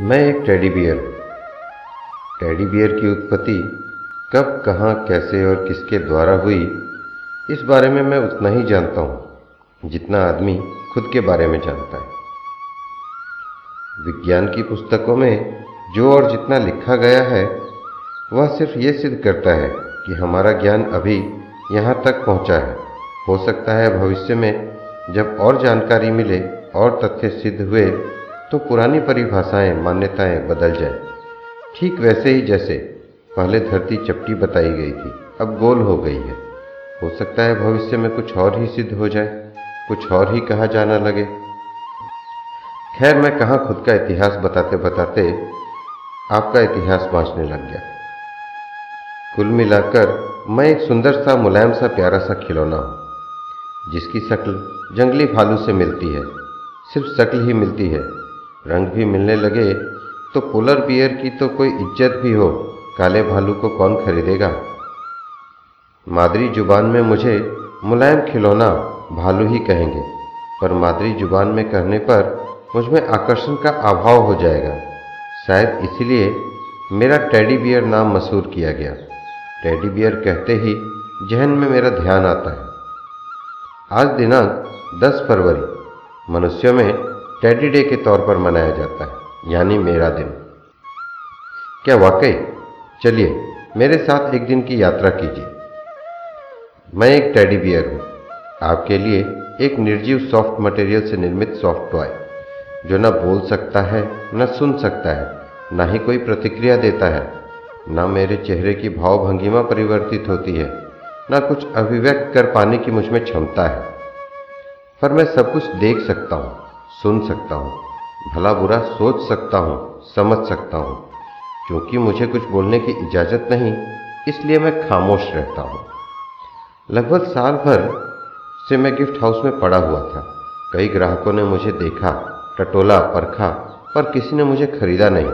मैं एक teddy bear. हूँ टेडी बियर की उत्पत्ति कब, कहाँ, कैसे और किसके द्वारा हुई, इस बारे में मैं उतना ही जानता हूँ, जितना आदमी खुद के बारे में जानता है। विज्ञान की पुस्तकों में जो और जितना लिखा गया है, वह सिर्फ़ ये सिद्ध करता है कि हमारा ज्ञान अभी यहाँ तक पहुँचा है। हो सकता है भविष्य में जब और जानकारी मिले और तथ्य सिद्ध हुए तो पुरानी परिभाषाएँ, मान्यताएँ बदल जाएँ। ठीक वैसे ही जैसे पहले धरती चपटी बताई गई थी, अब गोल हो गई है। हो सकता है भविष्य में कुछ और ही सिद्ध हो जाए, कुछ और ही कहा जाना लगे। खैर, मैं कहाँ खुद का इतिहास बताते बताते आपका इतिहास बांचने लग गया। कुल मिलाकर मैं एक सुंदर सा, मुलायम सा, प्यारा सा खिलौना हूँ, जिसकी शक्ल जंगली भालू से मिलती है, सिर्फ़ शक्ल ही मिलती है। रंग भी मिलने लगे तो पोलर बियर की तो कोई इज़्ज़त भी हो, काले भालू को कौन खरीदेगा? मादरी ज़ुबान में मुझे मुलायम खिलौना भालू ही कहेंगे, पर मादरी ज़ुबान में कहने पर मुझमें आकर्षण का अभाव हो जाएगा। शायद इसलिए मेरा टेडी बियर नाम मशहूर किया गया। टेडी बियर कहते ही जहन में मेरा ध्यान आता है। आज दिनांक 10 फरवरी, मनुष्यों में टेडी डे के तौर पर मनाया जाता है, यानी मेरा दिन। क्या वाकई? चलिए, मेरे साथ एक दिन की यात्रा कीजिए। मैं एक टैडी बियर हूँ। आपके लिए एक निर्जीव सॉफ्ट मटेरियल से निर्मित सॉफ्ट टॉय जो न बोल सकता है, न सुन सकता है, न ही कोई प्रतिक्रिया देता है। न मेरे चेहरे की भाव भंगिमा परिवर्तित होती है, न कुछ अभिव्यक्त कर पाने की मुझमें क्षमता है। पर मैं सब कुछ देख सकता हूँ। सुन सकता हूँ, भला बुरा सोच सकता हूँ, समझ सकता हूँ, क्योंकि मुझे कुछ बोलने की इजाज़त नहीं, इसलिए मैं खामोश रहता हूँ। लगभग साल भर से मैं गिफ्ट हाउस में पड़ा हुआ था। कई ग्राहकों ने मुझे देखा, टटोला, परखा, पर किसी ने मुझे खरीदा नहीं।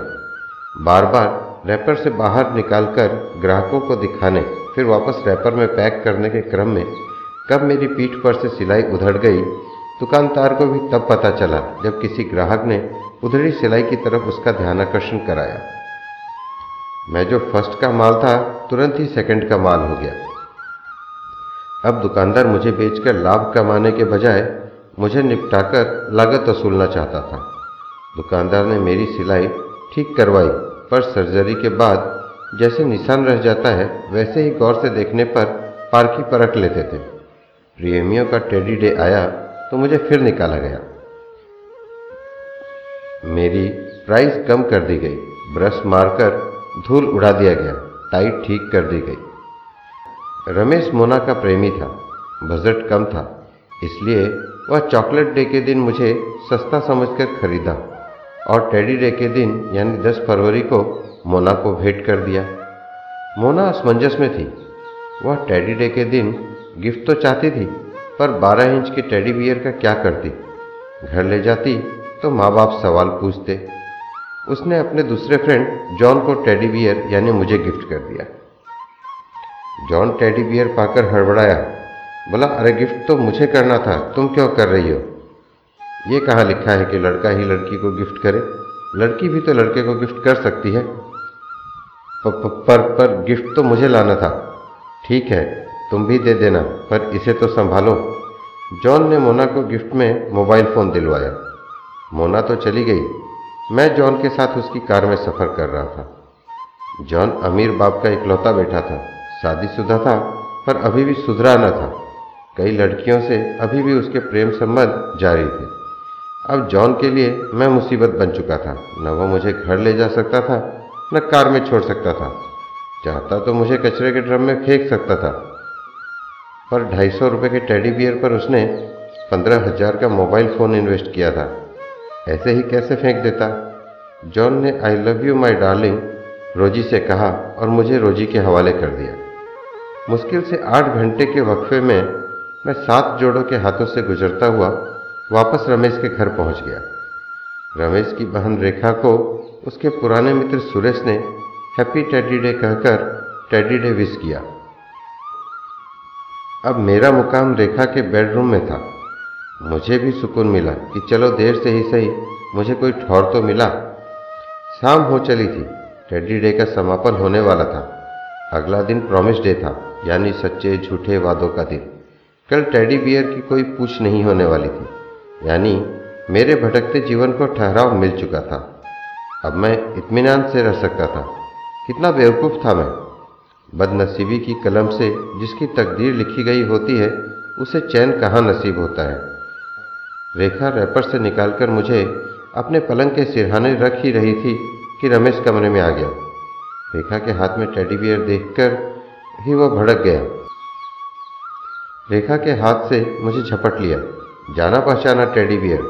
बार बार रैपर से बाहर निकालकर ग्राहकों को दिखाने, फिर वापस रैपर में पैक करने के क्रम में, कब मेरी पीठ पर से सिलाई उधड़ गई दुकानदार को भी तब पता चला जब किसी ग्राहक ने उधड़ी सिलाई की तरफ़ उसका ध्यान आकर्षण कराया। मैं जो फ़र्स्ट का माल था, तुरंत ही सेकंड का माल हो गया। अब दुकानदार मुझे बेचकर लाभ कमाने के बजाय मुझे निपटाकर लागत वसूलना चाहता था। दुकानदार ने मेरी सिलाई ठीक करवाई, पर सर्जरी के बाद जैसे निशान रह जाता है, वैसे ही गौर से देखने पर पारखी परख लेते थे। प्रेमियों का टेडी डे आया तो मुझे फिर निकाला गया। मेरी प्राइस कम कर दी गई। ब्रश मारकर धूल उड़ा दिया गया। टाइट ठीक कर दी गई। रमेश मोना का प्रेमी था। बजट कम था। इसलिए वह चॉकलेट डे के दिन मुझे सस्ता समझकर खरीदा और टेडी डे के दिन, यानी 10 फरवरी को मोना को भेंट कर दिया। मोना असमंजस में थी। वह टेडी डे के दिन गिफ्ट तो चाहती थी पर 12 इंच के टेडी बियर का क्या करती? घर ले जाती तो माँ बाप सवाल पूछते। उसने अपने दूसरे फ्रेंड जॉन को टेडी बियर यानी मुझे गिफ्ट कर दिया। जॉन टेडी बियर पाकर हड़बड़ाया। बोला अरे गिफ्ट तो मुझे करना था तुम क्यों कर रही हो? ये कहाँ लिखा है कि लड़का ही लड़की को गिफ्ट करे। लड़की भी तो लड़के को गिफ्ट कर सकती है। पर, पर पर गिफ्ट तो मुझे लाना था। ठीक है तुम भी दे देना, पर इसे तो संभालो। जॉन ने मोना को गिफ्ट में मोबाइल फ़ोन दिलवाया। मोना तो चली गई। मैं जॉन के साथ उसकी कार में सफ़र कर रहा था। जॉन अमीर बाप का इकलौता बेटा था। शादीशुदा था, पर अभी भी सुधरा न था। कई लड़कियों से अभी भी उसके प्रेम संबंध जारी थे। अब जॉन के लिए मैं मुसीबत बन चुका था। न वो मुझे घर ले जा सकता था, न कार में छोड़ सकता था। चाहता तो मुझे कचरे के ड्रम में फेंक सकता था। पर ढाई सौ रुपये के टेडी बियर पर उसने पंद्रह हज़ार का मोबाइल फ़ोन इन्वेस्ट किया था। ऐसे ही कैसे फेंक देता? जॉन ने I love you my darling Rosie से कहा और मुझे रोजी के हवाले कर दिया। मुश्किल से आठ घंटे के वक्फे में मैं सात जोड़ों के हाथों से गुजरता हुआ वापस रमेश के घर पहुँच गया। रमेश की बहन रेखा को उसके पुराने मित्र सुरेश ने हैप्पी टेडी डे कहकर टेडी डे विश किया। अब मेरा मुकाम रेखा के बेडरूम में था। मुझे भी सुकून मिला कि चलो देर से ही सही, मुझे कोई ठौर तो मिला। शाम हो चली थी, टेडी डे का समापन होने वाला था। अगला दिन प्रॉमिस डे था, यानी सच्चे झूठे वादों का दिन। कल टेडी बियर की कोई पूछ नहीं होने वाली थी, यानी मेरे भटकते जीवन को ठहराव मिल चुका था। अब मैं इत्मीनान से रह सकता था। कितना बेवकूफ़ था मैं। बदनसीबी की कलम से जिसकी तकदीर लिखी गई होती है, उसे चैन कहाँ नसीब होता है? रेखा रैपर से निकालकर मुझे अपने पलंग के सिरहाने रख ही रही थी कि रमेश कमरे में आ गया। रेखा के हाथ में टेडी बियर देखकर ही वह भड़क गया। रेखा के हाथ से मुझे झपट लिया। जाना पहचाना टेडी बियर।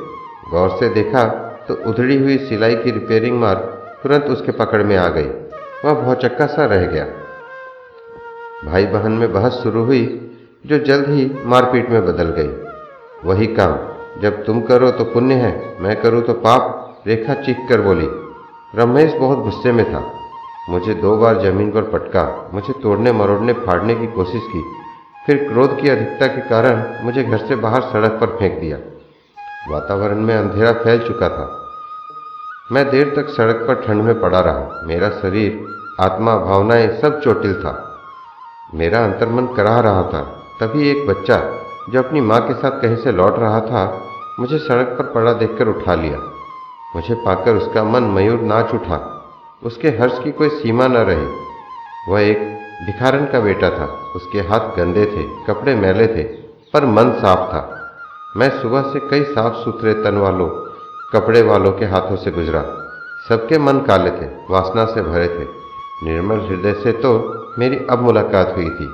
गौर से देखा तो उधड़ी हुई सिलाई की रिपेयरिंग मार तुरंत उसके पकड़ में आ गई। वह भौचक्का सा रह गया। भाई बहन में बहस शुरू हुई, जो जल्द ही मारपीट में बदल गई। वही काम, जब तुम करो तो पुण्य है, मैं करूँ तो पाप, रेखा चीख कर बोली। रमेश बहुत गुस्से में था। मुझे दो बार ज़मीन पर पटका, मुझे तोड़ने मरोड़ने फाड़ने की कोशिश की। फिर क्रोध की अधिकता के कारण मुझे घर से बाहर सड़क पर फेंक दिया। वातावरण में अंधेरा फैल चुका था। मैं देर तक सड़क पर ठंड में पड़ा रहा। मेरा शरीर, आत्मा, भावनाएँ सब चोटिल था। मेरा अंतर्मन करा रहा था। तभी एक बच्चा, जो अपनी माँ के साथ कहीं से लौट रहा था, मुझे सड़क पर पड़ा देखकर उठा लिया। मुझे पाकर उसका मन मयूर नाच उठा। उसके हर्ष की कोई सीमा न रही। वह एक भिखारन का बेटा था। उसके हाथ गंदे थे, कपड़े मैले थे, पर मन साफ़ था। मैं सुबह से कई साफ़ सुथरे तन वालों, कपड़े वालों के हाथों से गुजरा। सबके मन काले थे, वासना से भरे थे। निर्मल हृदय से तो मेरी अब मुलाकात हुई थी।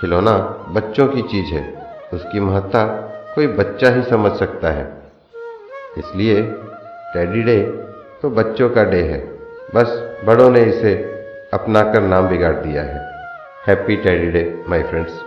खिलौना बच्चों की चीज़ है। उसकी महत्ता कोई बच्चा ही समझ सकता है। इसलिए टैडी डे तो बच्चों का डे है। बस बड़ों ने इसे अपनाकर नाम बिगाड़ दिया है। Happy teddy day, my friends.